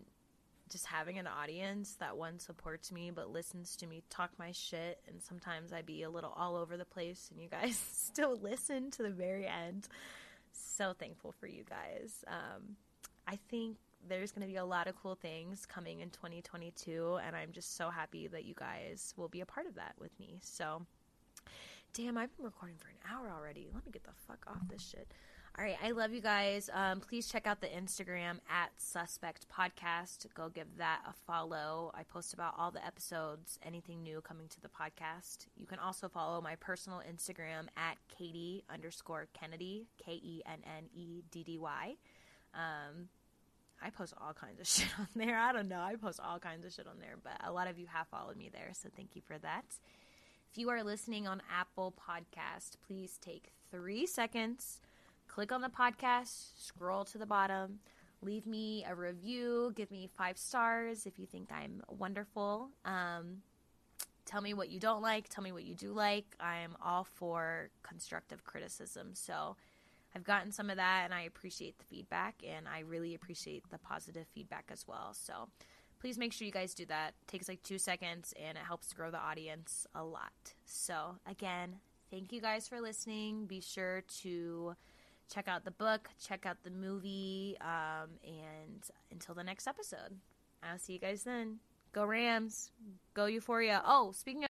just having an audience that one supports me but listens to me talk my shit and sometimes I be a little all over the place and you guys still listen to the very end. So thankful for you guys. Um, I think there's going to be a lot of cool things coming in 2022 and I'm just so happy that you guys will be a part of that with me. So damn, I've been recording for an hour already. Let me get the fuck off this shit. All right, I love you guys. Um, please check out the Instagram at Suspect Podcast. Go give that a follow. I post about all the episodes, anything new coming to the podcast. You can also follow my personal Instagram at Katie underscore Kennedy, K E N N E D D Y. Um, I post all kinds of shit on there. I don't know. I post all kinds of shit on there, but a lot of you have followed me there, so thank you for that. If you are listening on Apple Podcast, please take three seconds click on the podcast, scroll to the bottom, leave me a review, give me five stars if you think I'm wonderful. Um, tell me what you don't like, tell me what you do like. I'm all for constructive criticism. So I've gotten some of that and I appreciate the feedback and I really appreciate the positive feedback as well. So please make sure you guys do that. It takes like two seconds and it helps grow the audience a lot. So again, thank you guys for listening. Be sure to check out the book, check out the movie, um, and until the next episode, I'll see you guys then. Go Rams, go Euphoria. Oh, speaking of